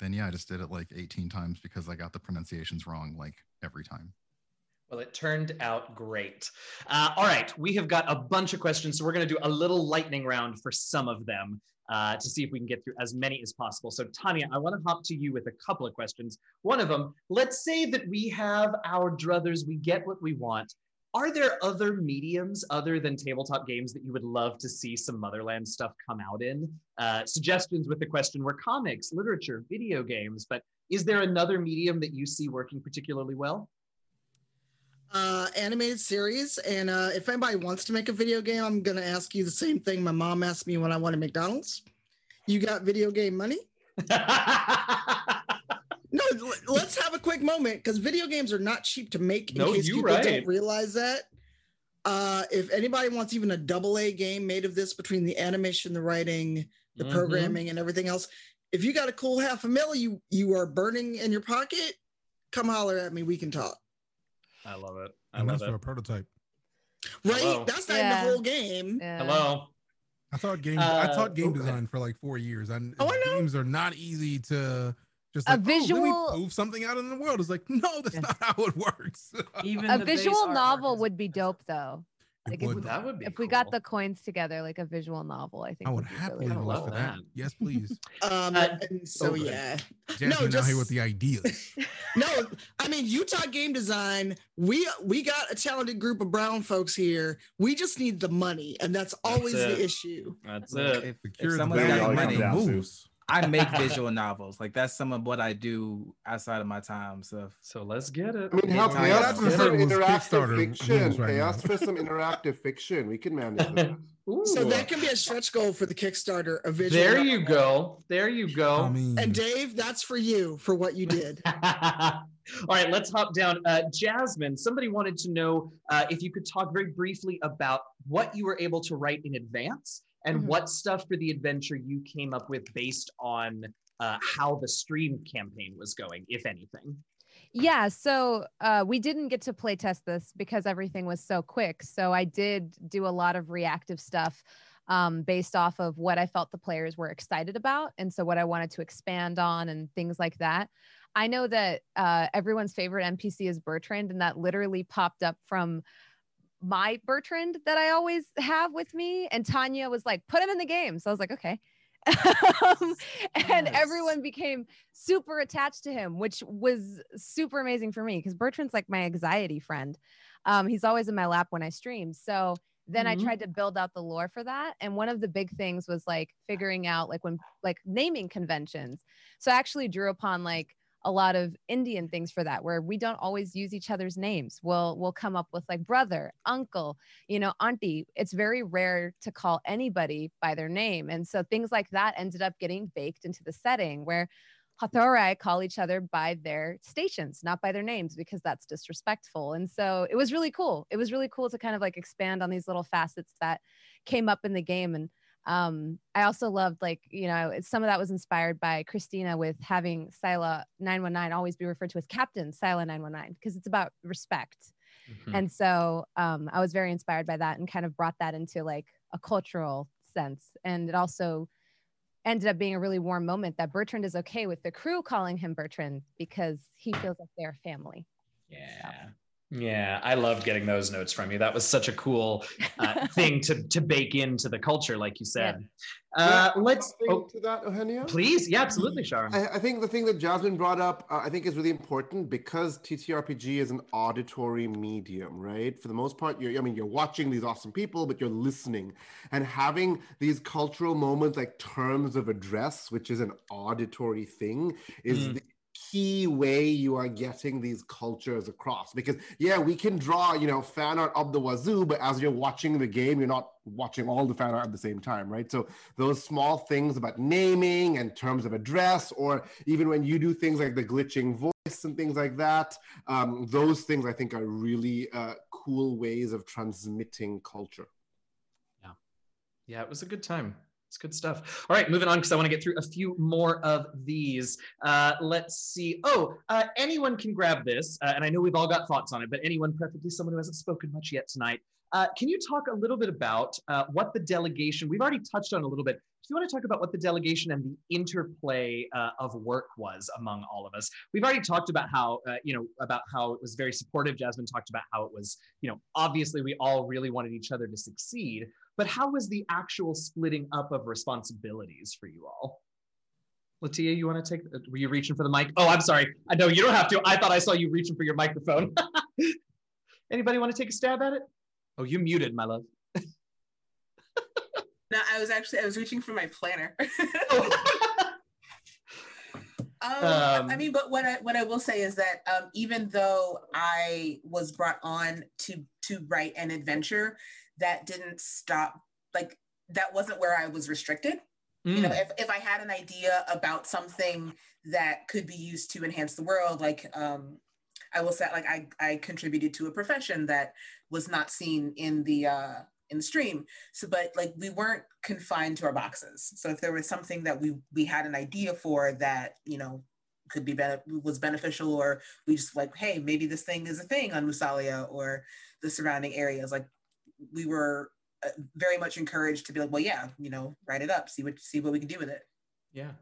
then yeah, I just did it like 18 times because I got the pronunciations wrong like every time. Well, it turned out great. Uh, all right, we have got a bunch of questions, so we're going to do a little lightning round for some of them uh, to see if we can get through as many as possible. So, Tanya, I want to hop to you with a couple of questions. One of them, let's say that we have our druthers, we get what we want. Are there other mediums other than tabletop games that you would love to see some Motherland stuff come out in? Uh, suggestions with the question were comics, literature, video games, but is there another medium that you see working particularly well? Uh, animated series. And uh, if anybody wants to make a video game, I'm going to ask you the same thing my mom asked me when I wanted McDonald's. You got video game money? no, let's have a quick moment because video games are not cheap to make. In No, case you people right. don't realize that. Uh, if anybody wants even a double A game made of this between the animation, the writing, the Mhm. programming, and everything else, if you got a cool half a mil you you are burning in your pocket, come holler at me. We can talk. I love it. I And love that's for a prototype. Right? Hello. That's not Yeah. in the whole game. Hello. I taught game. I Uh, taught game okay. design for like four years. And Oh, I know. games are not easy to just A like, "Oh, visual- move something out in the world. It's like, no, that's not how it works. Even a visual novel would be dope though. It Like if, would, we- That would be if we got the coins together, like a visual novel, I think I would happily really love for that. that. Yes, please. Um, Uh, and so okay. yeah. Jasmine out just- here with the ideas. No, I mean Utah game design. We we got a talented group of brown folks here. We just need the money, and that's always it. the issue. That's it. if, if Secure the got money, comes to. moves. I make visual novels. Like that's some of what I do outside of my time. So So let's get it. I mean, help Yeah, pay yeah, us that's for what some I said was interactive fiction. games right pay now. us for some interactive fiction. We can manage that. So Ooh. that can be a stretch goal for the Kickstarter. A visual. There novel. you go. There you go. I mean, And Dave, that's for you for what you did. All right, let's hop down. Uh, Jasmine, somebody wanted to know uh, if you could talk very briefly about what you were able to write in advance and Mhm. what stuff for the adventure you came up with based on uh, how the stream campaign was going, if anything. Yeah, so uh, we didn't get to play test this because everything was so quick. So I did do a lot of reactive stuff um, based off of what I felt the players were excited about, and so what I wanted to expand on and things like that. I know that uh, everyone's favorite NPC is Bertrand, and that literally popped up from my Bertrand that I always have with me. And Tanya was like, "Put him in the game," so I was like, "Okay." um, and Yes. everyone became super attached to him, which was super amazing for me because Bertrand's like my anxiety friend. Um, he's always in my lap when I stream. So then Mhm. I tried to build out the lore for that. And one of the big things was like figuring out like when like naming conventions. So I actually drew upon like a lot of Indian things for that, where we don't always use each other's names. We'll we'll come up with like brother, uncle, you know, auntie. It's very rare to call anybody by their name, and so things like that ended up getting baked into the setting where Hathorai call each other by their stations, not by their names, because that's disrespectful. And so it was really cool. It was really cool to kind of like expand on these little facets that came up in the game and um i also loved like you know some of that was inspired by christina with having sila 919 always be referred to as captain sila 919 because it's about respect Mhm. and so um i was very inspired by that and kind of brought that into like a cultural sense and it also ended up being a really warm moment that bertrand is okay with the crew calling him bertrand because he feels like they're family Yeah. Yeah, I loved getting those notes from you. That was such a cool uh, thing to to bake into the culture, like you said. Uh, Yeah, let's something oh, to that, Eugenio. please, yeah, absolutely, Sharang. I, I think the thing that Jasmine brought up, uh, I think, is really important because TTRPG is an auditory medium, right? For the most part, you're, I mean, you're watching these awesome people, but you're listening and having these cultural moments like terms of address, which is an auditory thing, is Mm. the key way you are getting these cultures across. Because yeah, we can draw, you know, fan art up the wazoo, but as you're watching the game, you're not watching all the fan art at the same time, right? So those small things about naming and terms of address, or even when you do things like the glitching voice and things like that, um, those things I think are really uh, cool ways of transmitting culture. Yeah. Yeah, it was a good time. It's good stuff. All right, moving on because I want to get through a few more of these. Uh, let's see. Oh, uh, anyone can grab this, uh, and I know we've all got thoughts on it, but anyone, preferably someone who hasn't spoken much yet tonight. Uh, can you talk a little bit about uh, what the delegation? We've already touched on a little bit. Do you want to talk about what the delegation and the interplay uh, of work was among all of us? We've already talked about how you know about how it was very supportive. Jasmine talked about how it was you know obviously we all really wanted each other to succeed, but how was the actual splitting up of responsibilities for you all? Latia, you want to take? Were you reaching for the mic? Oh, I'm sorry. I know you don't have to. I thought I saw you reaching for your microphone. Anybody want to take a stab at it? Oh, you muted, my love. No, I was actually I was reaching for my planner. Um, Um, I mean, but what I what I will say is that um, even though I was brought on to to write an adventure, that didn't stop. Like that wasn't where I was restricted. You know, Mm. if if I had an idea about something that could be used to enhance the world, like um, I will say, like I I contributed to a profession that was not seen in the uh, in the stream. So, but like we weren't confined to our boxes. So if there was something that we we had an idea for that you know could be bene- was beneficial, or we just like, hey, maybe this thing is a thing on Musalia or the surrounding areas. Like we were uh, very much encouraged to be like, well, yeah, you know, write it up, see what see what we can do with it. Yeah.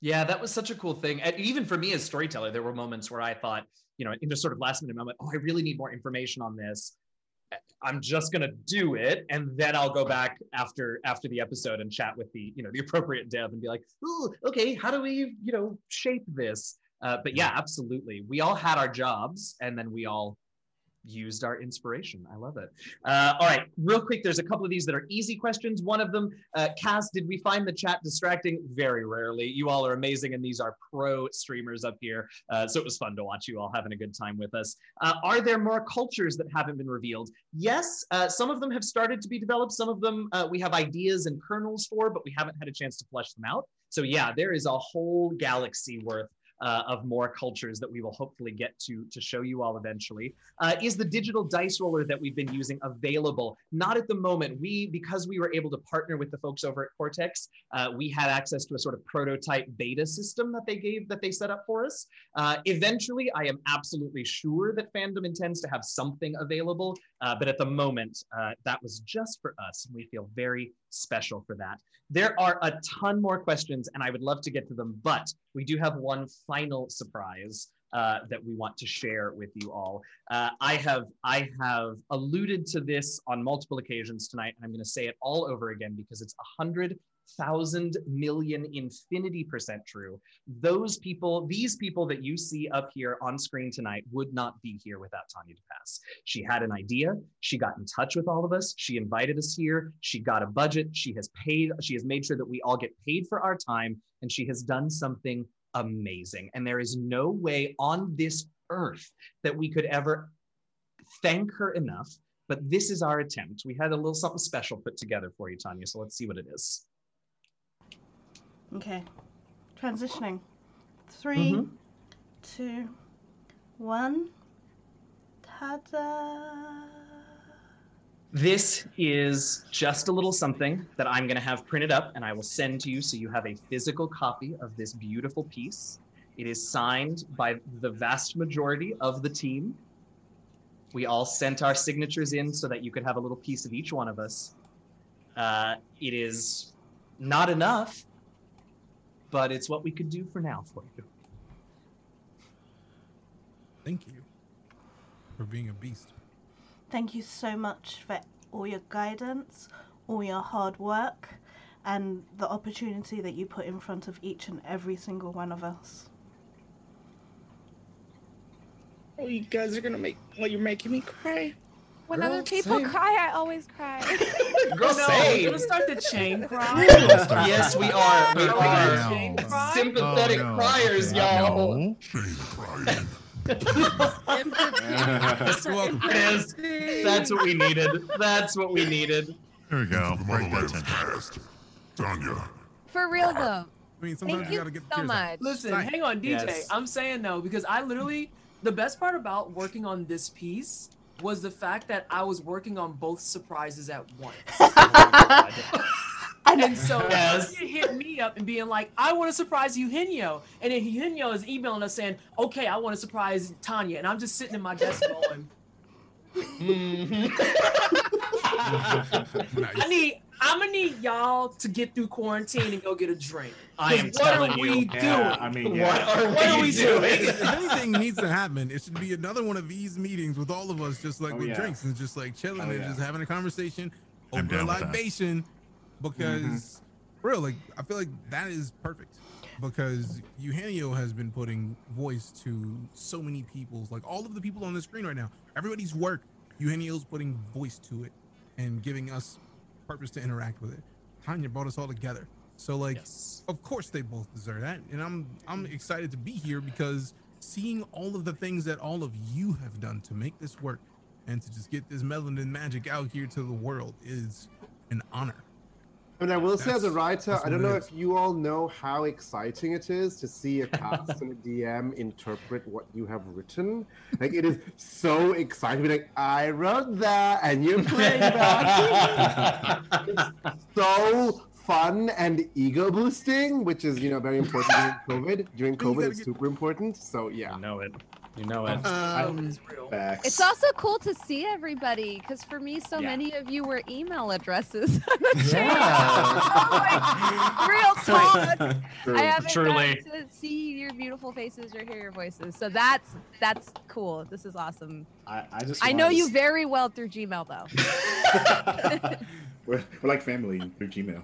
Yeah, that was such a cool thing. And even for me as storyteller, there were moments where I thought, you know, in just sort of last minute moment, oh, I really need more information on this. I'm just gonna do it, and then I'll go back after after the episode and chat with the you know the appropriate dev and be like, oh, okay, how do we you know shape this? Uh, but yeah, absolutely. We all had our jobs, and then we all used our inspiration. I love it. Uh, all right, real quick, there's a couple of these that are easy questions. One of them, uh, Cass, did we find the chat distracting? Very rarely. You all are amazing, and these are pro streamers up here. Uh, so it was fun to watch you all having a good time with us. Uh, are there more cultures that haven't been revealed? Yes, uh, some of them have started to be developed. Some of them uh, we have ideas and kernels for, but we haven't had a chance to flesh them out. So yeah, there is a whole galaxy worth uh, of more cultures that we will hopefully get to to show you all eventually. Uh, is the digital dice roller that we've been using available? Not at the moment. We, because we were able to partner with the folks over at Cortex, uh, we had access to a sort of prototype beta system that they gave, that they set up for us. Uh, eventually, I am absolutely sure that fandom intends to have something available, uh, but at the moment, uh, that was just for us. And we feel very special for that. There are a ton more questions, and I would love to get to them, but we do have one final surprise uh, that we want to share with you all. Uh, I have I have alluded to this on multiple occasions tonight, and I'm going to say it all over again because it's a hundred thousand million infinity percent true. Those people, these people that you see up here on screen tonight, would not be here without Tanya DePass. She had an idea. She got in touch with all of us. She invited us here. She got a budget. She has paid. She has made sure that we all get paid for our time, and she has done something amazing. And there is no way on this earth that we could ever thank her enough. But this is our attempt. We had a little something special put together for you, Tanya. So let's see what it is. Okay. Transitioning. 3 Mhm. two, one. Ta-da! This is just a little something that I'm going to have printed up and I will send to you so you have a physical copy of this beautiful piece. It is signed by the vast majority of the team. We all sent our signatures in so that you could have a little piece of each one of us. Uh, it is not enough, but it's what we could do for now for you. Thank you for being a beast. Thank you so much for all your guidance, all your hard work, and the opportunity that you put in front of each and every single one of us. Oh, you guys are gonna make. Well, you're making me cry. When Girl, other people same. cry, I always cry. Girl, no, same. we're gonna start the chain cry. yes, we are. We Are we are gonna chain oh, cry? sympathetic criers, y'all. You're welcome. It is. That's what we needed. That's what we needed. There we go. Break that tension. Tanya. For real though. I mean, Thank sometimes you you gotta get the so tears out. much. Listen, Right. hang on, DJ. Yes. I'm saying no because I literally the best part about working on this piece was the fact that I was working on both surprises at once. Oh and so Yes. it hit me up and being like, I want to surprise Eugenio. And then Eugenio is emailing us saying, okay, I want to surprise Tanya. And I'm just sitting in my desk going, mm-hmm. I need, I'm gonna need y'all to get through quarantine and go get a drink. I am what telling are you. we Yeah, doing? I mean, What yeah. are What are we we doing? if anything needs to happen, it should be another one of these meetings with all of us, just like Oh, with yeah. drinks and just like chilling Oh, and yeah. just having a conversation I'm over a down with that. libation. Because, Mhm. real, like I feel like that is perfect. Because Eugenio has been putting voice to so many people's, like all of the people on the screen right now. Everybody's work, Eugenio's putting voice to it and giving us purpose to interact with it. Tanya brought us all together. So like Yes. of course they both deserve that and i'm i'm excited to be here because seeing all of the things that all of you have done to make this work and to just get this melanin magic out here to the world is an honor And I will say, as a writer, I don't know if you all know how exciting it is to see a cast and a DM interpret what you have written. Like, it is so exciting. Be like, I wrote that, and you're playing that. it's so fun and ego boosting, which is you know very important during COVID. During COVID, it's super important. So yeah, you know it. You know it. Um, Facts. It's also cool to see everybody because for me, so Yeah. many of you were email addresses. Yeah. Real talk. True. I haven't Truly. gotten to see your beautiful faces or hear your voices, so that's that's cool. This is awesome. I, I just. I know wanna you very well through Gmail, though. We're, we're like family through Gmail.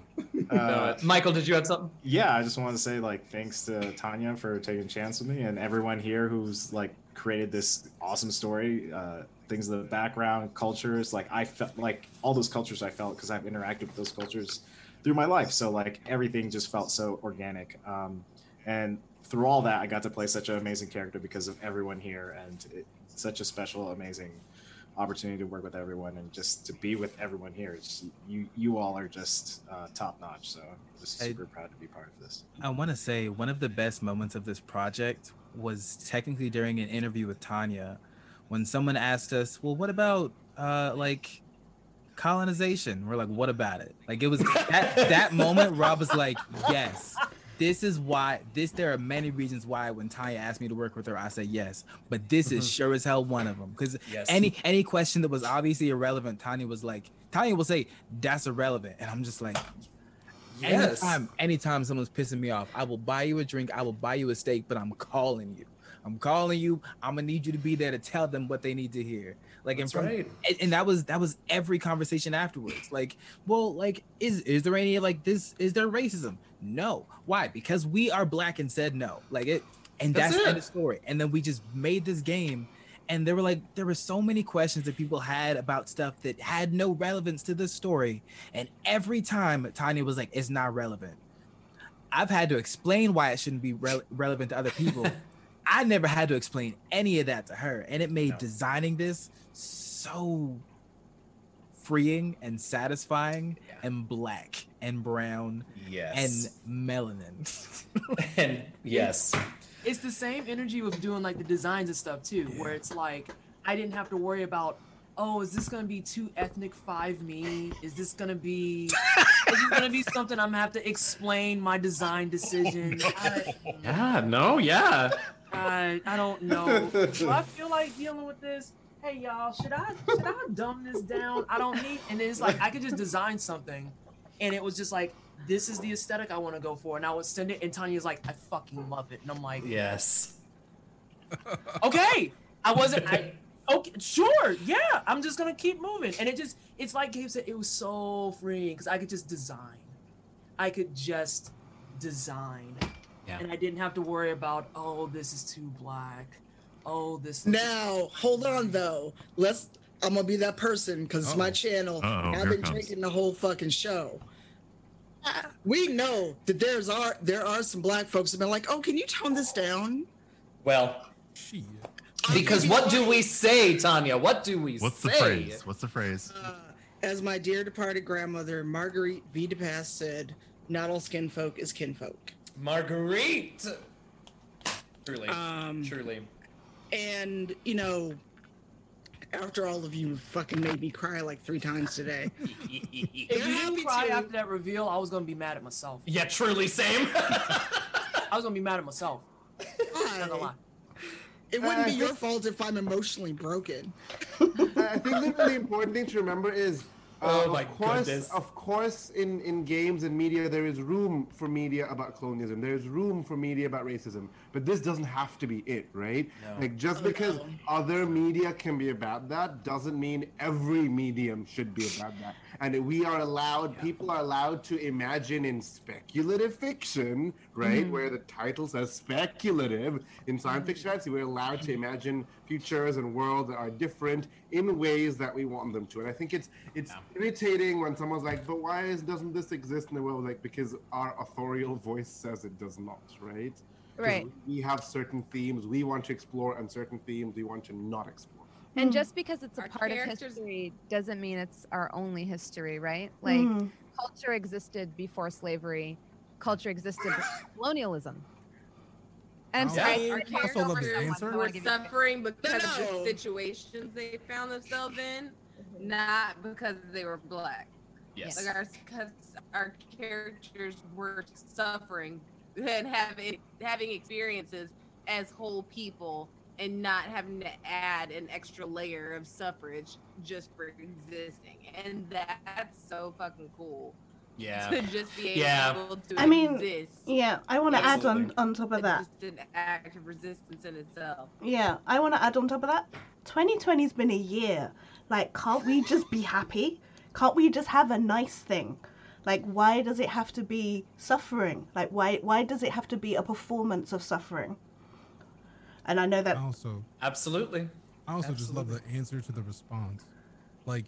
Uh, Michael, did you have something? yeah, I just want to say like thanks to Tanya for taking a chance with me and everyone here who's like created this awesome story. Uh, things in the background, cultures. Like I felt like all those cultures I felt because I've interacted with those cultures through my life. So like everything just felt so organic. Um, and through all that, I got to play such an amazing character because of everyone here, and it, such a special, amazing opportunity to work with everyone and just to be with everyone here. It's, you you all are just uh, top notch. So I'm just I- super proud to be part of this. I want to say one of the best moments of this project was technically during an interview with Tanya when someone asked us, "Well, what about uh like colonization?" We're like, "What about it?" Like it was that that moment Rob was like, "Yes." This is why this there are many reasons why when Tanya asked me to work with her, I said yes. But this is Mhm. sure as hell one of them. Because Yes. any any question that was obviously irrelevant, Tanya was like, Tanya will say, That's irrelevant. And I'm just like, Yes. Anytime, anytime someone's pissing me off, I will buy you a drink. I will buy you a steak, but I'm calling you. I'm calling you. I'm gonna need you to be there to tell them what they need to hear. Like, That's and from, right. and, and that was that was every conversation afterwards. Like, well, like, is is there any like this? Is there racism? No. Why? Because we are black and said no. Like it, and That's that's, the it. of story. And then we just made this game, and there were like there were so many questions that people had about stuff that had no relevance to the story, and every time Tanya was like, "It's not relevant." I've had to explain why it shouldn't be rele- relevant to other people. I never had to explain any of that to her, and it made No. designing this so freeing and satisfying Yeah. and black and brown Yes. and melanin. and yes. it's the same energy with doing like the designs and stuff too, where it's like I didn't have to worry about, oh, is this gonna be too ethnic five me? Is this gonna be is this gonna be something I'm gonna have to explain my design decision? Oh, I, Yeah, no, yeah. I, I don't know. Do I feel like dealing with this? Hey y'all, should I should I dumb this down? I don't need and then it's like I could just design something and it was just like this is the aesthetic I want to go for. And I would send it and Tanya's like, I fucking love it. And I'm like, Yes. okay i wasn't I, okay sure yeah i'm just gonna keep moving and it just it's like gabe said it was so freeing because i could just design i could just design Yeah. and i didn't have to worry about oh this is too black oh this Now, hold on though. Let's. I'm gonna be that person because it's my channel. Uh-oh, and I've been drinking the whole fucking show. We know that there's are there are some black folks that have been like, oh, can you tone this down? Well, Shit. because what do we say, Tanya? What do we say? What's the phrase? What's the phrase? Uh, as my dear departed grandmother Marguerite V. de Pass said, "Not all skin folk is kinfolk." Marguerite. Truly. Um, Truly. And you know, after all of you fucking made me cry like three times today. if You're you happy didn't cry to. after that reveal i was gonna be mad at myself Yeah, truly same. i was gonna be mad at myself not gonna lie It wouldn't Uh, be I your fault if I'm emotionally broken. I think the really important thing to remember is, uh, Oh my of course, goodness. of course, in in games and media, there is room for media about colonialism. There is room for media about racism, but this doesn't have to be it, right? No. Like just because other media can be about that doesn't mean every medium should be about that. And we are allowed, people are allowed to imagine in speculative fiction, right, mm-hmm. where the title says speculative in science mm-hmm. fiction fantasy, we're allowed to mm-hmm. imagine futures and worlds that are different in ways that we want them to. And I think it's it's irritating when someone's like, "But why is, doesn't this exist in the world?" Like because our authorial voice says it does not, right? Right. We have certain themes we want to explore, and certain themes we want to not explore. And just because it's a Our part of history doesn't mean it's our only history, right? Like Mm. culture existed before slavery. Culture existed before colonialism. And I'm Yeah. sorry, Our our characters characters were wanna suffering because of the situations they found themselves in, not because they were black. Yes. Like our, cause our characters were suffering and having having experiences as whole people and not having to add an extra layer of suffrage just for existing. And that's so fucking cool. Yeah. To just be Yeah. able to I mean, exist. yeah, I want to add on on top of that. Just an act of resistance in itself. Yeah, I want to add on top of that. 2020's been a year. Like, can't we just be happy? Can't we just have a nice thing? Like, why does it have to be suffering? Like, why why does it have to be a performance of suffering? And I know that. Also, Absolutely. I also just love the answer to the response. Like,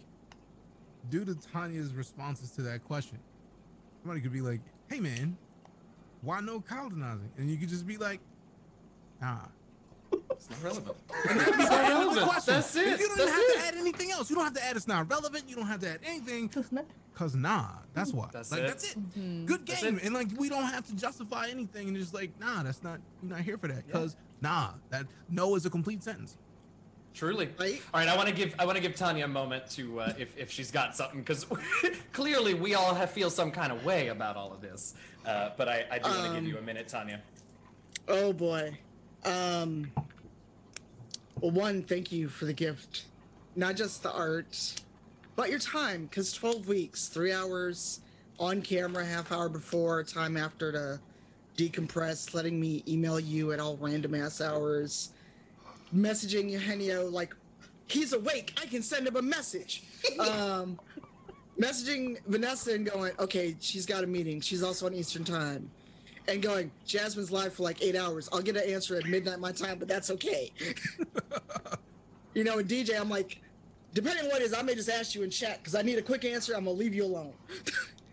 due to Tanya's responses to that question, somebody could be like, "Hey, man, why no colonizing?" And you could just be like, "Ah." It's not relevant. And that'd It's the not end of the relevant. question. That's And it. You don't That's have it. to add anything else. You don't have to add it's not relevant. You don't have to add anything. Cause nah, that's why. That's like it. that's it. Mhm. Good game. it. And like we don't have to justify anything and just like, nah, that's not you're not here for that. Cause nah, that no is a complete sentence. Truly. Right? All right, I want to give I want to give Tanya a moment to uh, if if she's got something because clearly we all have feel some kind of way about all of this. Uh, but I, I do want to give Um, you a minute, Tanya. Oh boy. Um well one, thank you for the gift. Not just the art, but your time, because 12 weeks, three hours on camera, half hour before, time after to decompress, letting me email you at all random ass hours, messaging Eugenio like he's awake, I can send him a message. Um messaging Vanessa and going, okay, she's got a meeting. She's also on Eastern time. And going, Jasmine's live for like eight hours. I'll get an answer at midnight my time, but that's okay. you know, and DJ, I'm like, depending on what it is, I may just ask you in chat because I need a quick answer. I'm gonna leave you alone.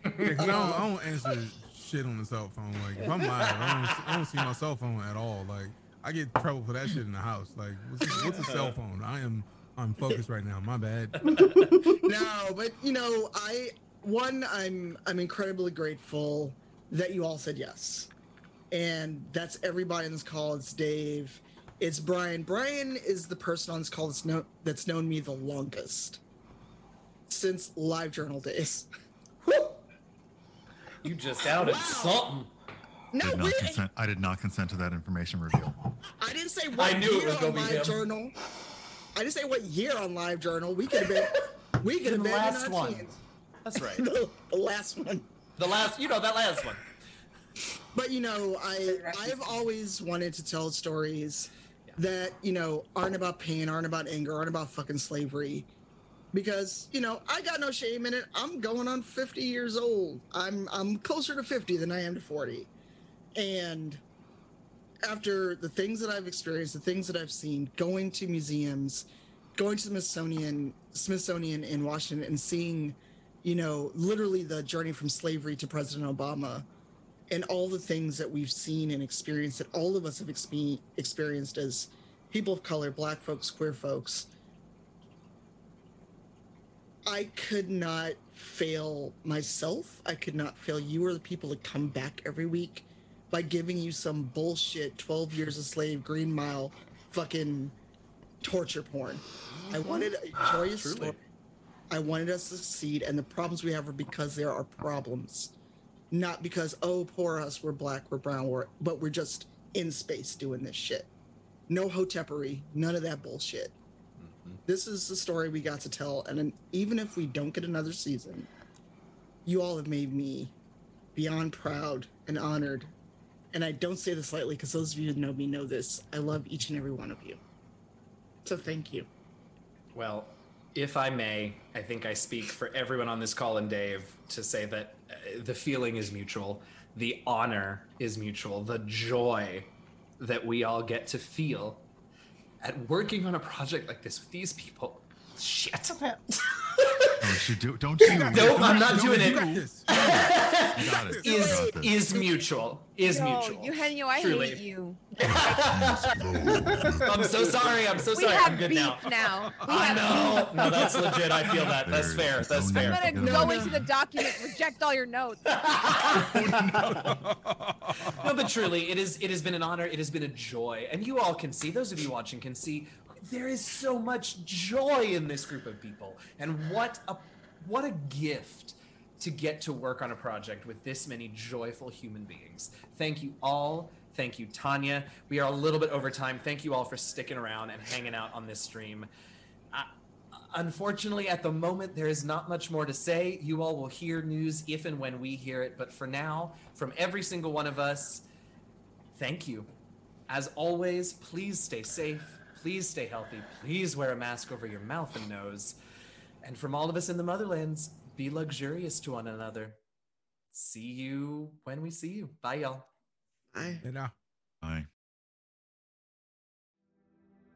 Yeah, 'cause I, don't, I don't answer shit on the cell phone. Like if I'm live, I don't, I don't see my cell phone at all. Like I get trouble for that shit in the house. Like what's, what's a cell phone? I am I'm focused right now. My bad. no, but you know, I one, I'm I'm incredibly grateful that you all said yes, and that's everybody on this call. It's Dave, it's Brian. Brian is the person on this call that's known that's known me the longest since live journal days. You just outed something. No, I did, not consent, I did not consent to that information reveal. I didn't say what I knew it year was gonna on be Live him. Journal. I didn't say what year on Live Journal. We could have been. We could have been in last one. teens. That's right. the, the last one. The last, you know, that last one. But you know, I I've always wanted to tell stories that you know aren't about pain, aren't about anger, aren't about fucking slavery. Because you know, I got no shame in it. I'm going on 50 years old. I'm I'm closer to 50 than I am to 40. And after the things that I've experienced, the things that I've seen, going to museums, going to the Smithsonian Smithsonian in Washington and seeing, you know, literally the journey from slavery to President Obama and all the things that we've seen and experienced that all of us have expe- experienced as people of color, black folks, queer folks. I could not fail myself. I could not fail you or the people that come back every week by giving you some bullshit 12 years a slave, Green Mile, fucking torture porn. I uh-huh. wanted a ah, joyous Truly. story. I wanted us to succeed, and the problems we have are because there are problems not because oh poor us we're black we're brown we're but we're just in space doing this shit no hotepery none of that bullshit this is the story we got to tell and even if we don't get another season you all have made me beyond proud and honored. And i don't say this lightly because those of you who know me know this. I love each and every one of you. So thank you. Well, if I may, I think I speak for everyone on this call and Dave to say that uh, the feeling is mutual, the honor is mutual, the joy that we all get to feel at working on a project like this with these people. Shit. Oh, don't you do? Don't you? Nope, don't I'm not you- doing you it. got this. You got it. You is got this. is mutual. Is Yo, mutual. Eugenio, I Truly. hate you. I'm so sorry. I'm so we sorry. have I'm good beef now. now. We I have know. No, that's legit. I feel that. That's fair. That's fair. I'm gonna No, go into the document, reject all your notes. no, but truly, it is. It has been an honor. It has been a joy, and you all can see. Those of you watching can see. There is so much joy in this group of people, and what a what a gift to get to work on a project with this many joyful human beings. Thank you all. Thank you, Tanya. We are a little bit over time. Thank you all for sticking around and hanging out on this stream. Unfortunately, at the moment, there is not much more to say. You all will hear news if and when we hear it. But for now, from every single one of us, thank you. As always, please stay safe. Please stay healthy. Please wear a mask over your mouth and nose. And from all of us in the motherlands, be luxurious to one another. See you when we see you. Bye, y'all. And, uh, Bye.